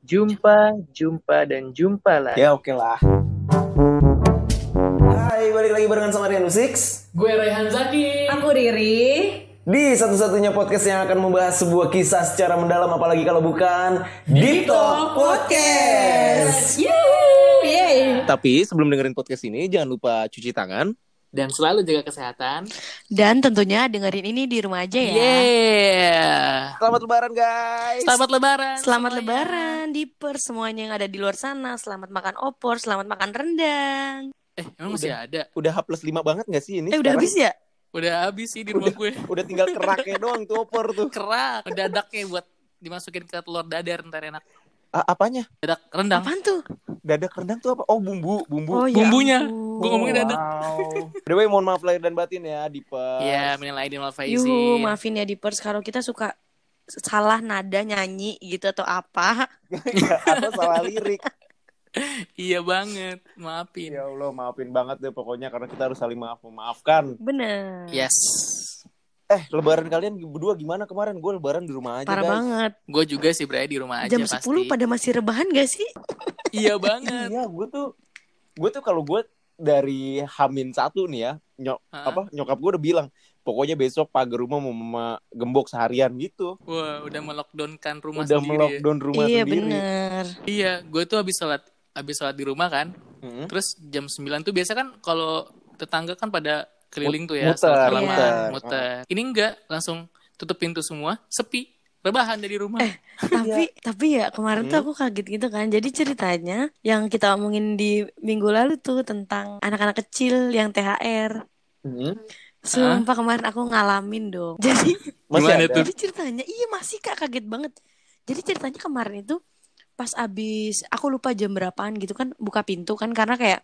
Jumpa, jumpa, dan jumpa lah. Ya oke lah. Hai, balik lagi barengan sama Rian Six Gue Rehan Zaki. Aku Riri. di satu-satunya podcast yang akan membahas sebuah kisah secara mendalam apalagi kalau bukan Talk Podcast. Yeay. Tapi sebelum dengerin podcast ini jangan lupa cuci tangan. Dan selalu jaga kesehatan. Dan tentunya dengerin ini di rumah aja ya. Yeah. Selamat lebaran guys. Selamat lebaran. Selamat semuanya. lebaran Diper semuanya yang ada di luar sana. Selamat makan opor, selamat makan rendang. Eh, emang masih ada. Udah H plus 5 banget gak sih ini? Eh udah sekarang? habis ya? Udah habis sih di rumah gue. Udah tinggal keraknya doang tuh opor tuh. Kerak. Dadaknya buat dimasukin ke telur dadar ntar enak. A- apanya? Dadak rendang. Apaan tuh? Dadak rendang tuh apa? Oh bumbu, bumbu. Oh, ya Bumbunya. Gue ngomongin dadak. Wow. By the way, mohon maaf lahir dan batin ya, Dipa. Iya, minal aidin wal Yuhu, faizin. maafin ya Dipers kalau kita suka salah nada nyanyi gitu atau apa. Atau salah lirik. Iya banget. Maafin. Ya Allah, maafin banget deh pokoknya karena kita harus saling maaf memaafkan. Bener. Yes. Eh, lebaran kalian berdua gimana kemarin? Gue lebaran di rumah aja, Parah guys. banget. Gue juga sih berada di rumah aja Jam pasti. 10 pada masih rebahan gak sih? Iya banget. Iya, gue tuh gue tuh kalau gue dari Hamin satu nih ya, nyok Hah? apa nyokap gue udah bilang, pokoknya besok pagar rumah mau mema- gembok seharian gitu. Wah, udah melockdownkan rumah udah sendiri. ya. melockdown rumah iya sendiri. bener. Iya, gue tuh habis sholat habis sholat di rumah kan. Mm-mm. Terus jam 9 tuh biasa kan kalau tetangga kan pada keliling tuh ya, Muter, salaman, muter. muter. Ini enggak, langsung tutup pintu semua, sepi. Rebahan dari rumah. Eh, tapi tapi ya kemarin tuh aku kaget gitu kan. Jadi ceritanya yang kita omongin di minggu lalu tuh tentang anak-anak kecil yang THR. Mm-mm. Sumpah kemarin aku ngalamin dong. Jadi Masih ada. jadi ceritanya iya masih Kak kaget banget. Jadi ceritanya kemarin itu pas abis aku lupa jam berapaan gitu kan buka pintu kan karena kayak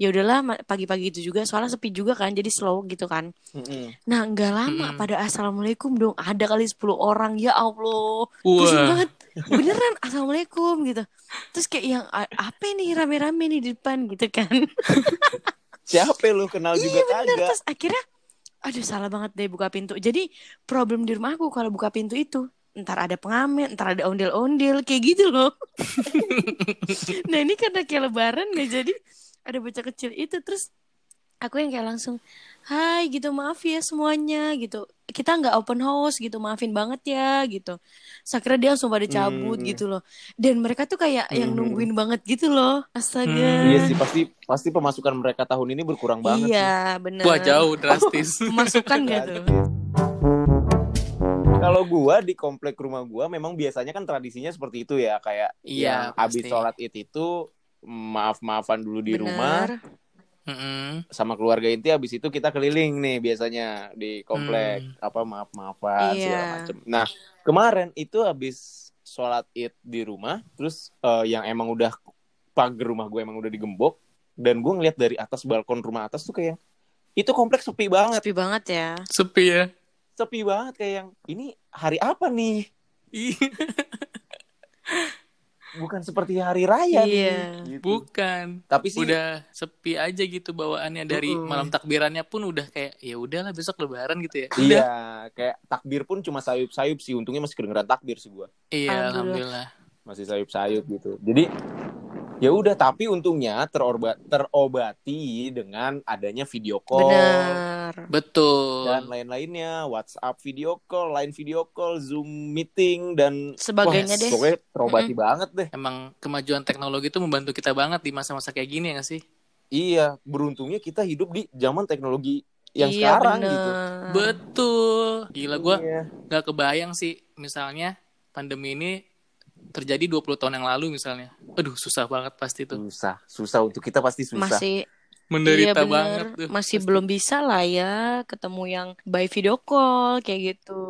ya udahlah pagi-pagi itu juga soalnya sepi juga kan jadi slow gitu kan. Mm-mm. Nah nggak lama Mm-mm. pada assalamualaikum dong ada kali 10 orang ya Allah pusing banget beneran assalamualaikum gitu terus kayak yang "A- apa nih rame-rame nih di depan gitu kan Siapa lu kenal juga iya bener kagak? terus akhirnya aduh salah banget deh buka pintu jadi problem di rumah aku kalau buka pintu itu ntar ada pengamen ntar ada ondel-ondel kayak gitu loh. Nah ini karena kayak lebaran nggak jadi ada bocah kecil itu terus aku yang kayak langsung Hai gitu maaf ya semuanya gitu. Kita nggak open house gitu maafin banget ya gitu. Sakira dia langsung pada cabut Hmm. gitu loh. Dan mereka tuh kayak yang Hmm. nungguin banget gitu loh. Astaga. Hmm, Iya sih pasti pasti pemasukan mereka tahun ini berkurang banget iya bener. Wah, jauh drastis. Memasukkan gak tuh? Kalau gua di komplek rumah gua memang biasanya kan tradisinya seperti itu ya kayak Iya, habis sholat id itu maaf-maafan dulu di rumah Bener. Mm-mm. sama keluarga inti habis itu kita keliling nih biasanya di komplek apa maaf-maafan Iya. segala macem. Nah kemarin itu habis sholat id di rumah terus eh, yang emang udah pagar rumah gue emang udah digembok dan gue ngeliat dari atas balkon rumah atas tuh kayak itu kompleks sepi banget Sepi banget ya. Sepi ya. Sepi banget kayak yang ini hari apa nih Iya, bukan seperti hari raya Iya. nih gitu. bukan. tapi sih Udah sepi aja gitu bawaannya dari Mm-mm. malam takbirannya pun udah kayak ya udahlah besok lebaran gitu ya. Udah. iya kayak takbir pun cuma sayup-sayup sih untungnya masih kedengeran takbir sih gua Iya, Alhamdulillah. alhamdulillah. masih sayup-sayup gitu. Jadi ya udah tapi untungnya terorba terobati dengan adanya video call Bener. Betul. dan lain-lainnya, WhatsApp video call, line video call, Zoom meeting dan Sebagainya Wah, deh. Pokoknya terobati banget deh. Emang kemajuan teknologi itu membantu kita banget di masa-masa kayak gini ya nggak sih? Iya, beruntungnya kita hidup di zaman teknologi yang iya, sekarang bener. gitu. Betul. Gila gua Iya. nggak kebayang sih misalnya pandemi ini terjadi 20 tahun yang lalu misalnya. Aduh, susah banget pasti tuh. Susah, susah untuk kita pasti susah. Masih Menderita iya banget bener. tuh. Masih belum bisa lah ya ketemu yang by video call kayak gitu.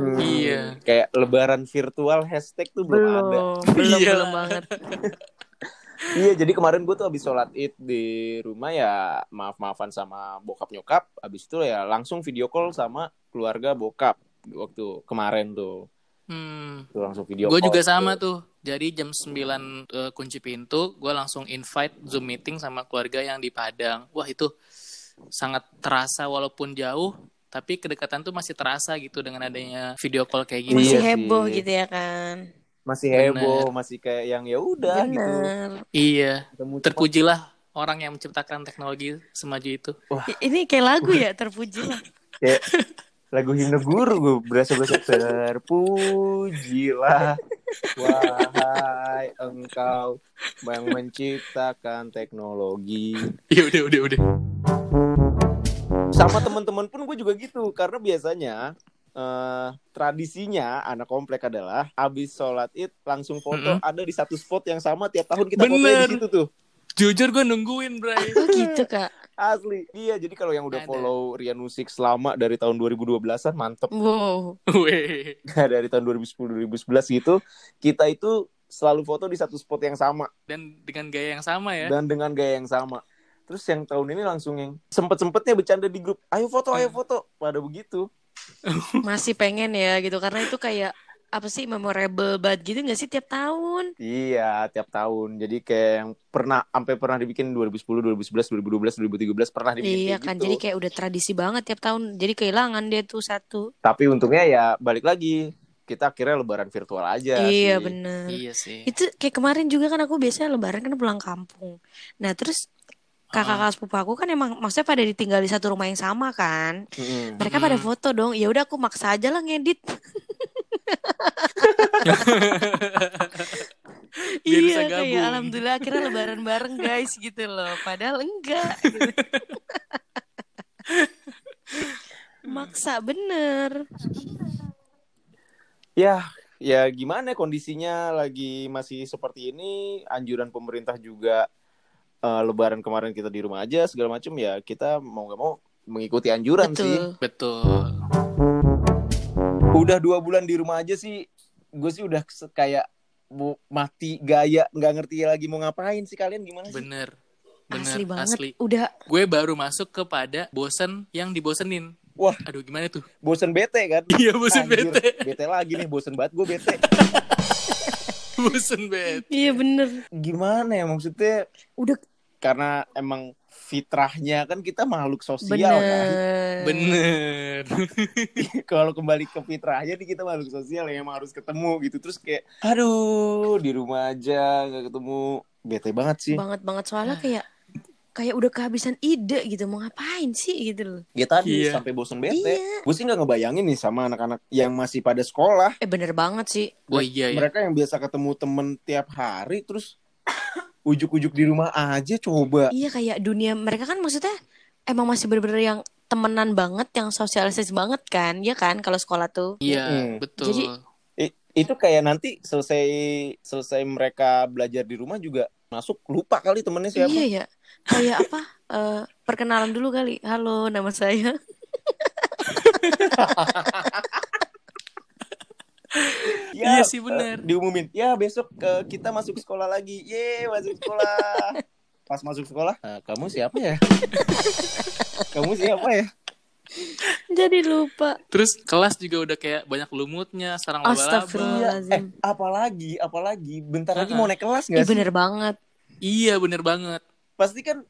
Hmm, Iya. Kayak lebaran virtual hashtag tuh belum, ada. Belum, belum, Iya. belum banget. Iya, jadi kemarin gue tuh habis sholat id di rumah ya maaf-maafan sama bokap nyokap. Habis itu ya langsung video call sama keluarga bokap waktu kemarin tuh. Hmm. Tuh langsung video Gue juga sama tuh. Jadi jam 9 eh, kunci pintu, gue langsung invite Zoom meeting sama keluarga yang di Padang. Wah itu sangat terasa walaupun jauh, tapi kedekatan tuh masih terasa gitu dengan adanya video call kayak gini. Masih Iya heboh gitu ya kan. masih heboh, masih kayak yang ya udah gitu. Bener. Iya. Terpujilah orang yang menciptakan teknologi semaju itu. I- Ini kayak lagu ya terpuji lah. kayak lagu himne guru gue berasa berasa terpujilah wahai engkau yang menciptakan teknologi Ya udah udah udah. sama teman-teman pun gue juga gitu karena biasanya eh, tradisinya anak komplek adalah abis sholat id langsung foto Mm-mm. ada di satu spot yang sama tiap tahun kita Bener. di situ tuh Jujur gue nungguin, Bray. Oh gitu kak. Asli iya jadi kalau yang udah Ada. follow Rian Musik selama dari tahun 2012an mantep Wow. Weh. dari tahun 2010 2011 gitu kita itu selalu foto di satu spot yang sama Dan dengan gaya yang sama ya. dan dengan gaya yang sama terus yang tahun ini langsung yang sempet sempetnya bercanda di grup ayo foto ayo foto pada begitu Masih pengen ya gitu karena itu kayak apa sih memorable banget gitu gak sih tiap tahun? iya tiap tahun jadi kayak yang pernah sampai pernah dibikin 2010 2011 2012 2013 pernah dibikin Iya kan gitu. jadi kayak udah tradisi banget tiap tahun. Jadi kehilangan dia tuh satu. tapi untungnya ya balik lagi kita akhirnya lebaran virtual aja iya sih. bener. Iya sih. Itu kayak kemarin juga kan aku biasanya lebaran kan pulang kampung. Nah terus kakak kakak sepupu aku kan emang maksudnya pada ditinggal di satu rumah yang sama kan. Mm-mm. Mereka pada foto dong. Ya udah aku maksa aja lah ngedit. Biar iya bisa kayak alhamdulillah akhirnya lebaran bareng guys gitu loh. Padahal enggak. gitu. Maksa bener. Ya, ya gimana kondisinya lagi masih seperti ini, anjuran pemerintah juga eh, lebaran kemarin kita di rumah aja segala macam ya kita mau nggak mau mengikuti anjuran sih. Betul. Betul. Udah dua bulan di rumah aja sih, gue sih udah kayak mau mati gaya nggak ngerti lagi mau ngapain sih kalian gimana sih? Bener. Bener. Asli banget. Asli. Udah Gue baru masuk kepada bosen yang dibosenin. Wah. Aduh gimana tuh? Bosen bete kan? Iya bosen Anjir, bete. bete lagi nih, bosen banget gue bete. bosen bete. iya bener. Gimana ya maksudnya? Udah Karena emang fitrahnya kan kita makhluk sosial kan. bener. Bener. kalau kembali ke fitrahnya nih kita makhluk sosial yang emang harus ketemu gitu terus kayak aduh di rumah aja nggak ketemu bete banget sih banget banget soalnya kayak kayak udah kehabisan ide gitu mau ngapain sih gitu loh ya tadi Iya. sampai bosen bete Iya. gue sih nggak ngebayangin nih sama anak-anak yang masih pada sekolah eh bener banget sih Oh iya ya. mereka yang biasa ketemu temen tiap hari terus ujuk-ujuk di rumah aja coba. Iya kayak dunia mereka kan maksudnya emang masih bener-bener yang temenan banget yang sosialisasi banget kan ya kan kalau sekolah tuh. Iya, Mm. betul. Jadi, I- itu kayak nanti selesai selesai mereka belajar di rumah juga masuk lupa kali temennya siapa. Iya ya kayak apa? Eh, perkenalan dulu kali. Halo nama saya Ya, Iya sih, bener. eh, diumumin. Ya besok eh, kita masuk sekolah lagi. Ye masuk sekolah. Pas masuk sekolah, "Eh, kamu siapa ya? kamu siapa ya? jadi lupa Terus kelas juga udah kayak banyak lumutnya, sarang laba-laba. Astagfirullah. Iya. Eh, apalagi, apalagi. Bentar lagi Uh-uh. mau naik kelas Ih, nggak sih? bener banget Iya, bener banget. Pasti kan,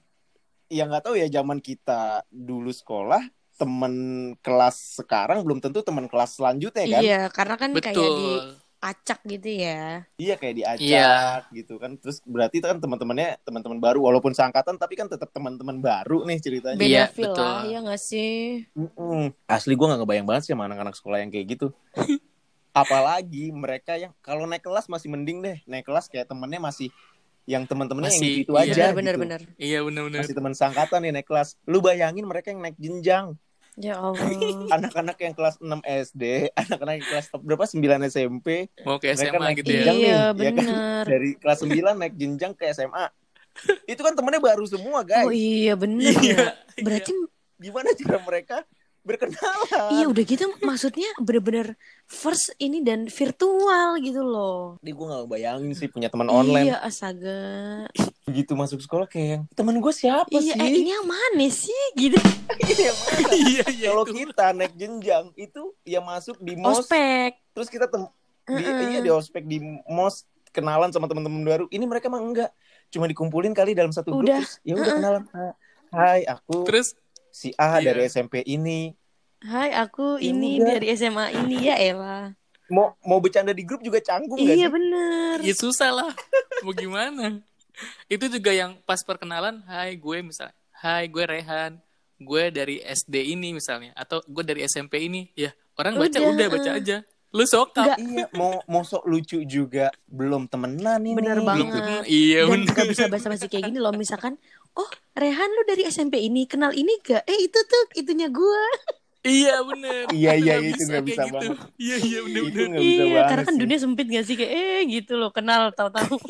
ya nggak tahu ya zaman kita dulu sekolah, temen kelas sekarang belum tentu temen kelas selanjutnya kan? iya karena kan kayak Betul. diacak gitu ya Iya kayak diacak Iya. gitu kan. Terus berarti itu kan teman-temannya teman-teman baru walaupun seangkatan tapi kan tetap teman-teman baru nih ceritanya. beda Iya, feel betul. lah ya nggak sih Mm-mm. Asli gue gak ngebayang banget sih sama anak-anak sekolah yang kayak gitu. Apalagi mereka yang kalau naik kelas masih mending deh. Naik kelas kayak temennya masih yang teman-temannya yang Masih, itu iya. aja bener gitu. bener Iya, bener-bener. Masih teman seangkatan nih naik kelas. Lu bayangin mereka yang naik jenjang. ya Allah Anak-anak yang kelas 6 SD, anak-anak yang kelas berapa 9 SMP, Mau ke Mereka SMA naik gitu ya. jenjang nih, Iya, ya kan? Dari kelas 9 naik jenjang ke SMA. Itu kan temennya baru semua, guys. oh iya bener Iya, ya berarti Gimana cara mereka berkenalan? Iya udah gitu maksudnya bener-bener first ini dan virtual gitu loh. Ini gue gak bayangin sih punya teman online. Iya astaga. Begitu masuk sekolah kayak yang, temen gue siapa iya sih? eh, ini yang mana sih gitu. Iya? Iya, iya. Kalau kita naik jenjang itu ya masuk di mos, Ospek. terus kita tem di, Mm-mm. iya di ospek di mos kenalan sama teman-teman baru. Ini mereka mah enggak, cuma dikumpulin kali dalam satu grup. Udah. ya udah Mm-mm. kenalan. "Ha- Hai, aku Terus, si A Iya. dari SMP ini. Hai aku Ya ini udah. dari SMA ini ya Ella. mau mau bercanda di grup juga canggung Iya sih? bener. Ya susah lah. Mau gimana? Itu juga yang pas perkenalan, hai gue misalnya, hai gue Rehan, gue dari SD ini misalnya, atau gue dari SMP ini, ya orang baca Udah. udah, baca aja. Lu sokap. Nggak. Iya, mau mau sok lucu juga belum temenan ini. Bener Belum banget. kenal. Iya Dan bener. gak bisa basa-basi kayak gini loh Misalkan Oh Rehan lu dari SMP ini Kenal ini gak? Eh itu tuh Itunya gue Iya bener. Iya, iya, itu nggak kayak bisa gitu. banget. Iya iya bener Itu bener. nggak bisa Iya banget karena kan sih. dunia sempit gak sih Kayak eh gitu loh Kenal tahu-tahu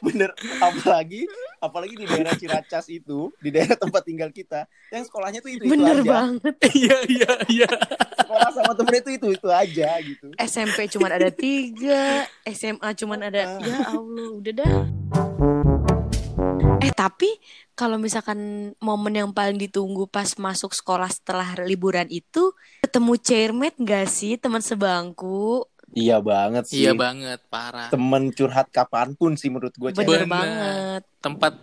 Bener, apalagi apalagi di daerah Ciracas itu, di daerah tempat tinggal kita, yang sekolahnya tuh itu itu Bener aja. banget Iya iya iya. Sekolah sama temen itu itu itu aja gitu. SMP cuman ada tiga SMA cuman ada Ya Allah udah dah Eh tapi kalau misalkan momen yang paling ditunggu pas masuk sekolah setelah liburan itu ketemu chairmate gak sih teman sebangku? Iya banget sih. Iya banget, parah. Temen curhat kapan pun sih menurut gue. Bener, Bener. banget. Tempat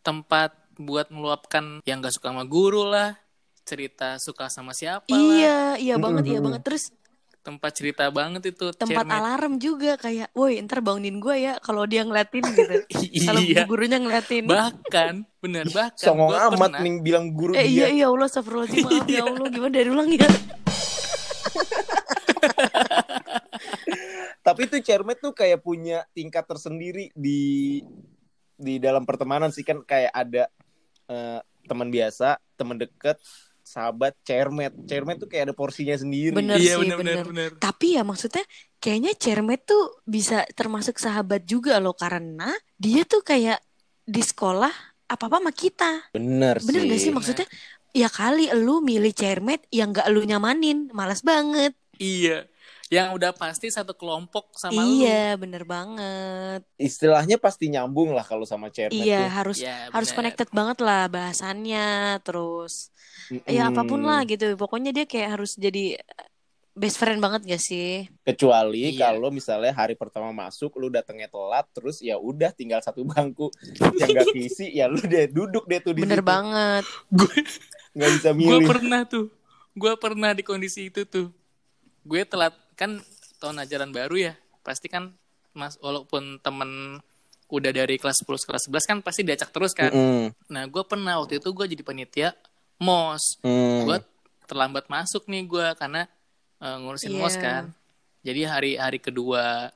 tempat buat meluapkan yang gak suka sama guru lah, cerita suka sama siapa lah. Iya, iya banget, iya banget. Terus Tempat cerita banget itu. tempat cermet. alarm juga kayak, woi ntar bangunin gue ya kalau dia ngeliatin gitu. Kalau Iya. gurunya ngeliatin. Bahkan, bener bahkan. Songong gua amat pernah- nih bilang guru eh iya dia. iya Allah astagfirullahaladzim maaf ya Allah gimana dari ulang ya Tapi tuh cermet tuh kayak punya tingkat tersendiri di di dalam pertemanan sih kan kayak ada eh, teman biasa, teman deket, sahabat, cermet. Cermet tuh kayak ada porsinya sendiri. Bener Iya sih, bener bener bener. bener. Tapi ya maksudnya kayaknya Cermet tuh bisa termasuk sahabat juga loh karena dia tuh kayak di sekolah apa-apa sama kita. Bener, Bener gak sih Bener. maksudnya? Ya kali lu milih Cermet yang gak lu nyamanin, malas banget. Iya. Yang udah pasti satu kelompok sama lu. iya, bener banget. Istilahnya pasti nyambung lah kalau sama cermet Iya, tuh. harus Ya, harus bener. connected banget lah bahasannya, terus Mm-mm. ya apa pun lah gitu. Pokoknya dia kayak harus jadi best friend banget gak sih? Kecuali Iya. kalau misalnya hari pertama masuk lu datangnya telat terus ya udah tinggal satu bangku yang gak keisi ya lu deh duduk deh tuh di Bener situ. banget. Gue Nggak bisa gue milih. pernah tuh. Gue pernah di kondisi itu tuh. Gue telat kan tahun ajaran baru ya. Pasti kan mas walaupun temen udah dari kelas 10 kelas 11 kan pasti diacak terus kan. Mm-mm. Nah, gue pernah waktu itu gue jadi panitia MOS. Mm. Gue terlambat masuk nih gue karena eh, ngurusin Iya. MOS kan. Jadi hari-hari kedua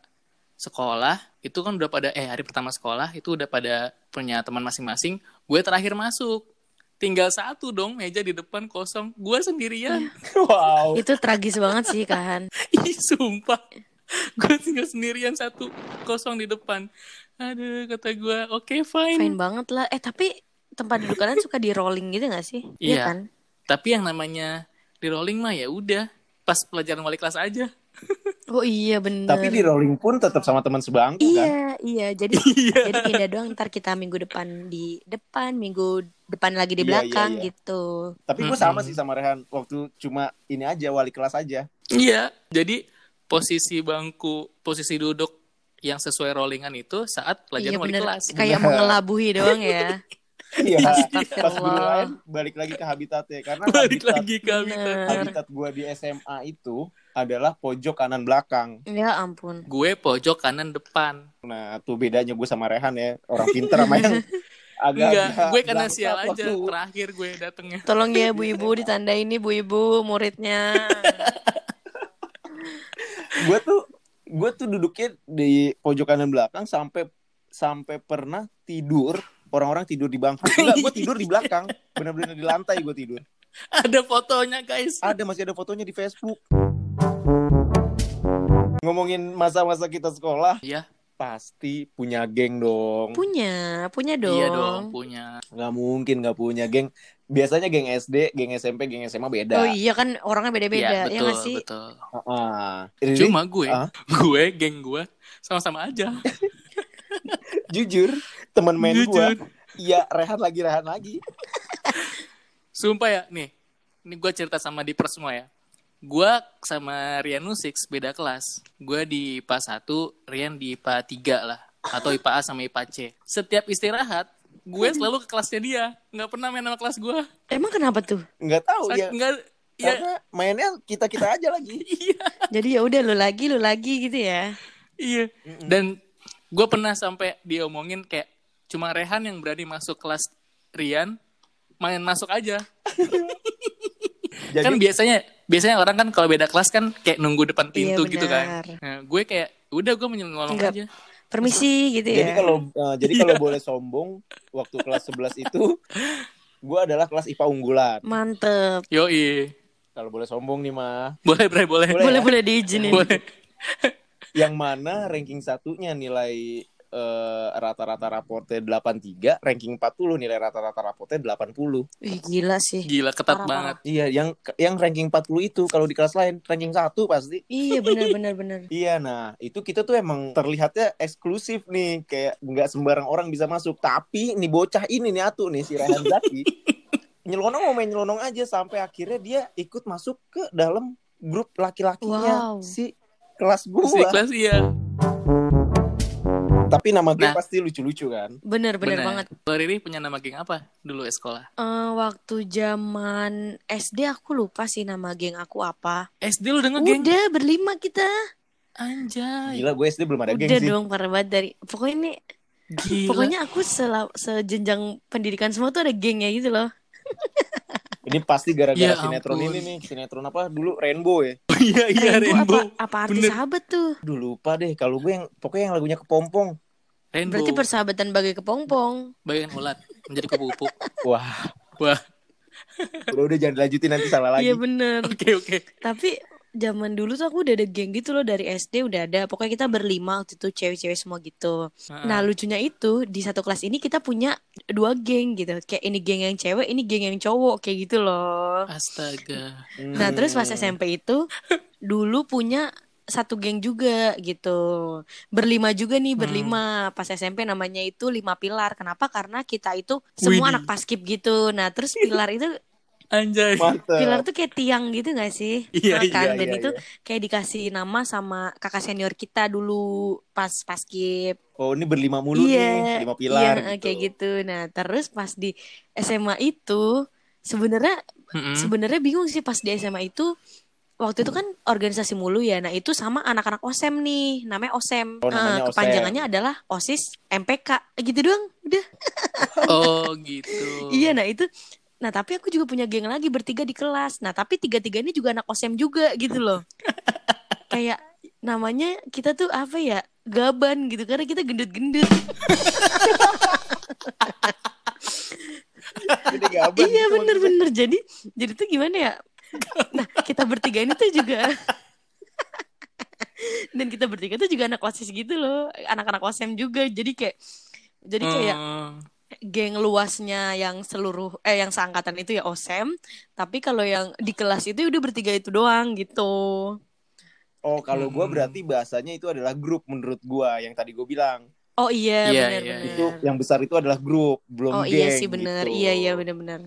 sekolah itu kan udah pada eh hari pertama sekolah itu udah pada punya teman masing-masing. Gue terakhir masuk. Tinggal satu dong meja di depan kosong. Gue sendirian. Wow. Itu tragis banget sih kan. Ih, sumpah. Gue tinggal sendirian satu kosong di depan. Aduh, kata gue, oke fine. Fine banget lah. Eh tapi tempat duduk kalian suka di rolling gitu gak sih? Iya. kan? Tapi yang namanya di rolling mah ya udah pas pelajaran wali kelas aja. Oh iya bener. Tapi di rolling pun tetap sama teman sebangku kan. Iya, iya. Jadi Iya. jadi pindah doang ntar kita minggu depan di depan, minggu depan lagi di Iya, belakang iya, iya. gitu. Tapi gue sama sih sama Rehan waktu cuma ini aja wali kelas aja. Iya, jadi posisi bangku, posisi duduk yang sesuai rollingan itu saat pelajaran iya wali bener. kelas. Kayak mengelabuhi doang ya. Iya. Pas guru lain balik lagi ke habitatnya karena Balik habitat, lagi ke habitat. Habitat gue di SMA itu adalah pojok kanan belakang. Ya ampun. Gue pojok kanan depan. Nah, tuh bedanya gue sama Rehan ya. Orang pinter sama yang agak Enggak, gue kena sial aja. Waktu, Terakhir gue datengnya. Tolong ya Bu Ibu ditanda ini Bu Ibu muridnya. gue tuh gue tuh duduknya di pojok kanan belakang sampai sampai pernah tidur orang-orang tidur di bangku. Enggak, gue tidur di belakang. Bener-bener di lantai gue tidur. Ada fotonya guys. Ada masih ada fotonya di Facebook. Ngomongin masa-masa kita sekolah, Iya, pasti punya geng dong. punya, punya dong. iya dong punya. Nggak mungkin nggak punya geng. Biasanya geng SD, geng SMP, geng SMA beda. Oh iya kan orangnya beda-beda. Iya ya betul, nggak sih? betul. Ah. Ini Cuma gue, Ah? gue, geng gue sama-sama aja. jujur, teman main gue, Jujur. iya rehat lagi rehat lagi. Sumpah ya, nih. Ini gue cerita sama Diper semua ya. Gue sama Rian Nusix beda kelas. Gue di IPA 1, Rian di IPA 3 lah. Atau IPA A sama IPA C. Setiap istirahat, gue selalu ke kelasnya dia. Nggak pernah main sama kelas gue. Emang kenapa tuh? Nggak tahu ya. Nggak, Iya. Karena mainnya kita-kita aja lagi. Iya. Jadi ya udah lu lagi lu lagi gitu ya. Iya. Dan gue pernah sampai diomongin kayak cuma Rehan yang berani masuk kelas Rian main masuk aja. Jadi kan biasanya biasanya orang kan kalau beda kelas kan kayak nunggu depan pintu Iya, gitu kan. Nah, gue kayak udah gue menyelonong Enggak. aja. Permisi gitu ya. jadi kalau eh, jadi kalau boleh sombong waktu kelas 11 itu gue adalah kelas IPA unggulan. Mantep. Yoi. Kalau boleh sombong nih mah. Boleh, boleh, boleh. Boleh. Boleh ya? boleh diizinin. Boleh. Yang mana ranking satunya nilai eh, rata-rata raportnya 83, ranking 40 nilai rata-rata raportnya 80. Wih, gila sih. Gila ketat Parah, banget. Iya, yang yang ranking 40 itu kalau di kelas lain ranking 1 pasti. Iya benar benar benar. Iya, nah itu kita tuh emang terlihatnya eksklusif nih, kayak nggak sembarang orang bisa masuk. Tapi nih bocah ini nih atuh nih si Rehan Zaki, nyelonong mau main nyelonong aja sampai akhirnya dia ikut masuk ke dalam grup laki-lakinya Wow. si kelas gua. Si kelas iya. Tapi nama gue Nah. pasti lucu-lucu kan. Bener bener banget. Kalau Riri punya nama geng apa dulu sekolah? Eh, waktu zaman SD aku lupa sih nama geng aku apa. SD lu udah ngegeng? Udah berlima kita. Anjay. Gila gue SD belum ada geng Udah sih. dong parah banget dari pokoknya ini Gila. pokoknya aku sela, sejenjang pendidikan semua tuh ada gengnya gitu loh. Ini pasti gara-gara Ya sinetron ampun. ini nih. Sinetron apa dulu Rainbow ya. Iya iya Rainbow Rainbow. apa, apa arti Bener. sahabat tuh? Duh lupa deh. Kalau gue yang pokoknya yang lagunya kepompong. Rainbow. Berarti persahabatan bagai kepompong. bagian ulat menjadi kupu-kupu. Wah, Wah, udah udah jangan dilanjutin nanti salah lagi. Iya bener. oke oke. Tapi zaman dulu tuh aku udah ada geng gitu loh dari SD udah ada. Pokoknya kita berlima waktu itu cewek-cewek semua gitu. Nah lucunya itu di satu kelas ini kita punya dua geng gitu. Kayak ini geng yang cewek, ini geng yang cowok kayak gitu loh. Astaga. Nah terus pas SMP itu dulu punya satu geng juga gitu. Berlima juga nih berlima. Pas SMP namanya itu lima pilar. Kenapa? Karena kita itu semua Widih. anak paskib gitu. Nah terus pilar itu Anjay. Mantap. pilar tuh kayak tiang gitu gak sih? Iya, Nah, kan? iya, Dan iya, itu iya. kayak dikasih nama sama kakak senior kita dulu pas paskib. Oh ini berlima mulu iya, nih, lima pilar. iya, kayak gitu. Nah, terus pas di SMA itu sebenarnya Mm-mm. sebenarnya bingung sih pas di SMA itu waktu itu kan organisasi mulu ya. Nah, itu sama anak-anak OSEM nih, namanya OSEM. Oh, namanya Eh, OSEM. kepanjangannya adalah OSIS MPK. Gitu doang. Udah. Oh gitu. Iya, nah itu Nah, tapi aku juga punya geng lagi bertiga di kelas. Nah, tapi tiga-tiga ini juga anak OSEM juga gitu loh. Kayak namanya kita tuh apa ya? Gaban gitu karena kita gendut-gendut. Iya gitu bener-bener. Jadi jadi tuh gimana ya? Nah, kita bertiga ini tuh juga dan kita bertiga tuh juga anak OSIS gitu loh, anak-anak OSEM juga. Jadi kayak jadi kayak Oh. Geng luasnya yang seluruh eh yang seangkatan itu ya OSEM, tapi kalau yang di kelas itu udah bertiga itu doang gitu. Oh kalau gue Hmm. berarti bahasanya itu adalah grup menurut gue yang tadi gue bilang. Oh iya Iya, benar iya, benar. Itu yang besar itu adalah grup, belum Oh geng. iya sih benar. gitu. Iya iya benar-benar.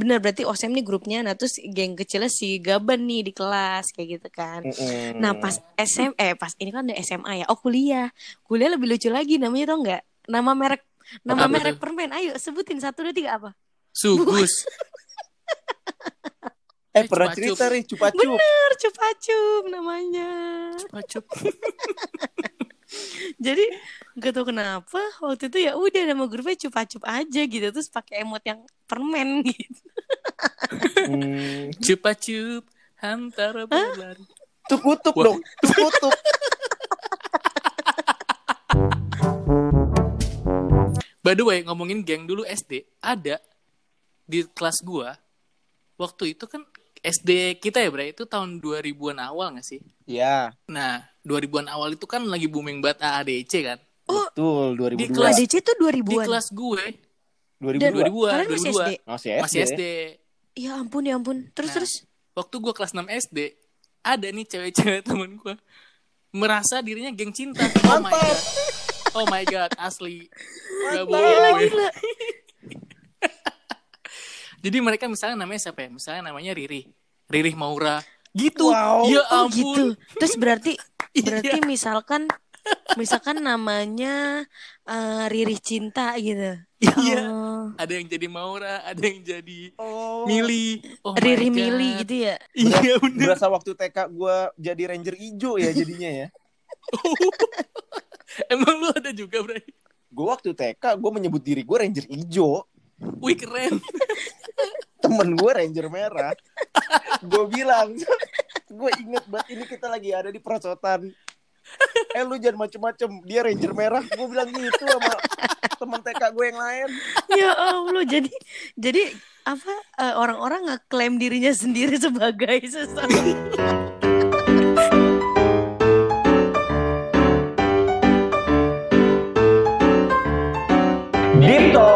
Benar berarti OSEM nih grupnya. Nah, terus geng kecilnya si Gaban nih di kelas kayak gitu kan. Mm-mm. Nah, pas SM eh pas ini kan ada SMA ya. Oh, kuliah. Kuliah lebih lucu lagi namanya tau nggak? Nama merek nama Apa merek tuh? permen. Ayo sebutin satu dua tiga apa? Sugus. eh pernah Cupa-cup. cerita nih cupa-cup. Bener, Cupacum namanya. Pacup. Jadi gak tau kenapa waktu itu ya udah nama grupnya cupa-cup aja gitu terus pakai emot yang permen gitu. Hmm. Cupa-cup. Antara berlari. Tuh kutub Wah. dong, tuh By the way, ngomongin geng dulu SD, ada di kelas gua. Waktu itu kan SD kita ya, Bray, itu tahun 2000-an awal gak sih? Ya, Nah, 2000-an awal itu kan lagi booming banget AADC kan. betul Di 2002. kelas- ADC tuh Di 2000-an. kelas gue, 2002. 2002, kalian masih 2002. SD? Masih SD. Masih SD. Ya ampun ya ampun. Terus Nah. terus Waktu gua kelas 6 SD, ada nih cewek-cewek temen gua merasa dirinya geng cinta. Oh my god. Oh my god, asli. Gak bohong. Jadi mereka misalnya namanya siapa ya? Misalnya namanya Riri. Riri Maura. Gitu. Wow. Ya Oh ampun. gitu. Terus berarti Iya. berarti misalkan Misalkan namanya eh, Riri Cinta gitu. Ya Iya. Allah. Ada yang jadi Maura, ada yang jadi Oh. Mili. Oh Riri. Mili gitu ya. Iya bener. Berasa waktu TK gue jadi ranger ijo ya jadinya ya. Emang lu juga, Bray? Gue waktu TK gue menyebut diri gue ranger ijo. Wih keren. Temen gue ranger merah. gue bilang, gue inget banget ini kita lagi ada di perosotan. Eh lu jangan macem-macem, dia ranger merah. Gue bilang gitu sama temen TK gue yang lain. Ya Allah, jadi jadi apa eh, orang-orang ngeklaim dirinya sendiri sebagai sesuatu. Talk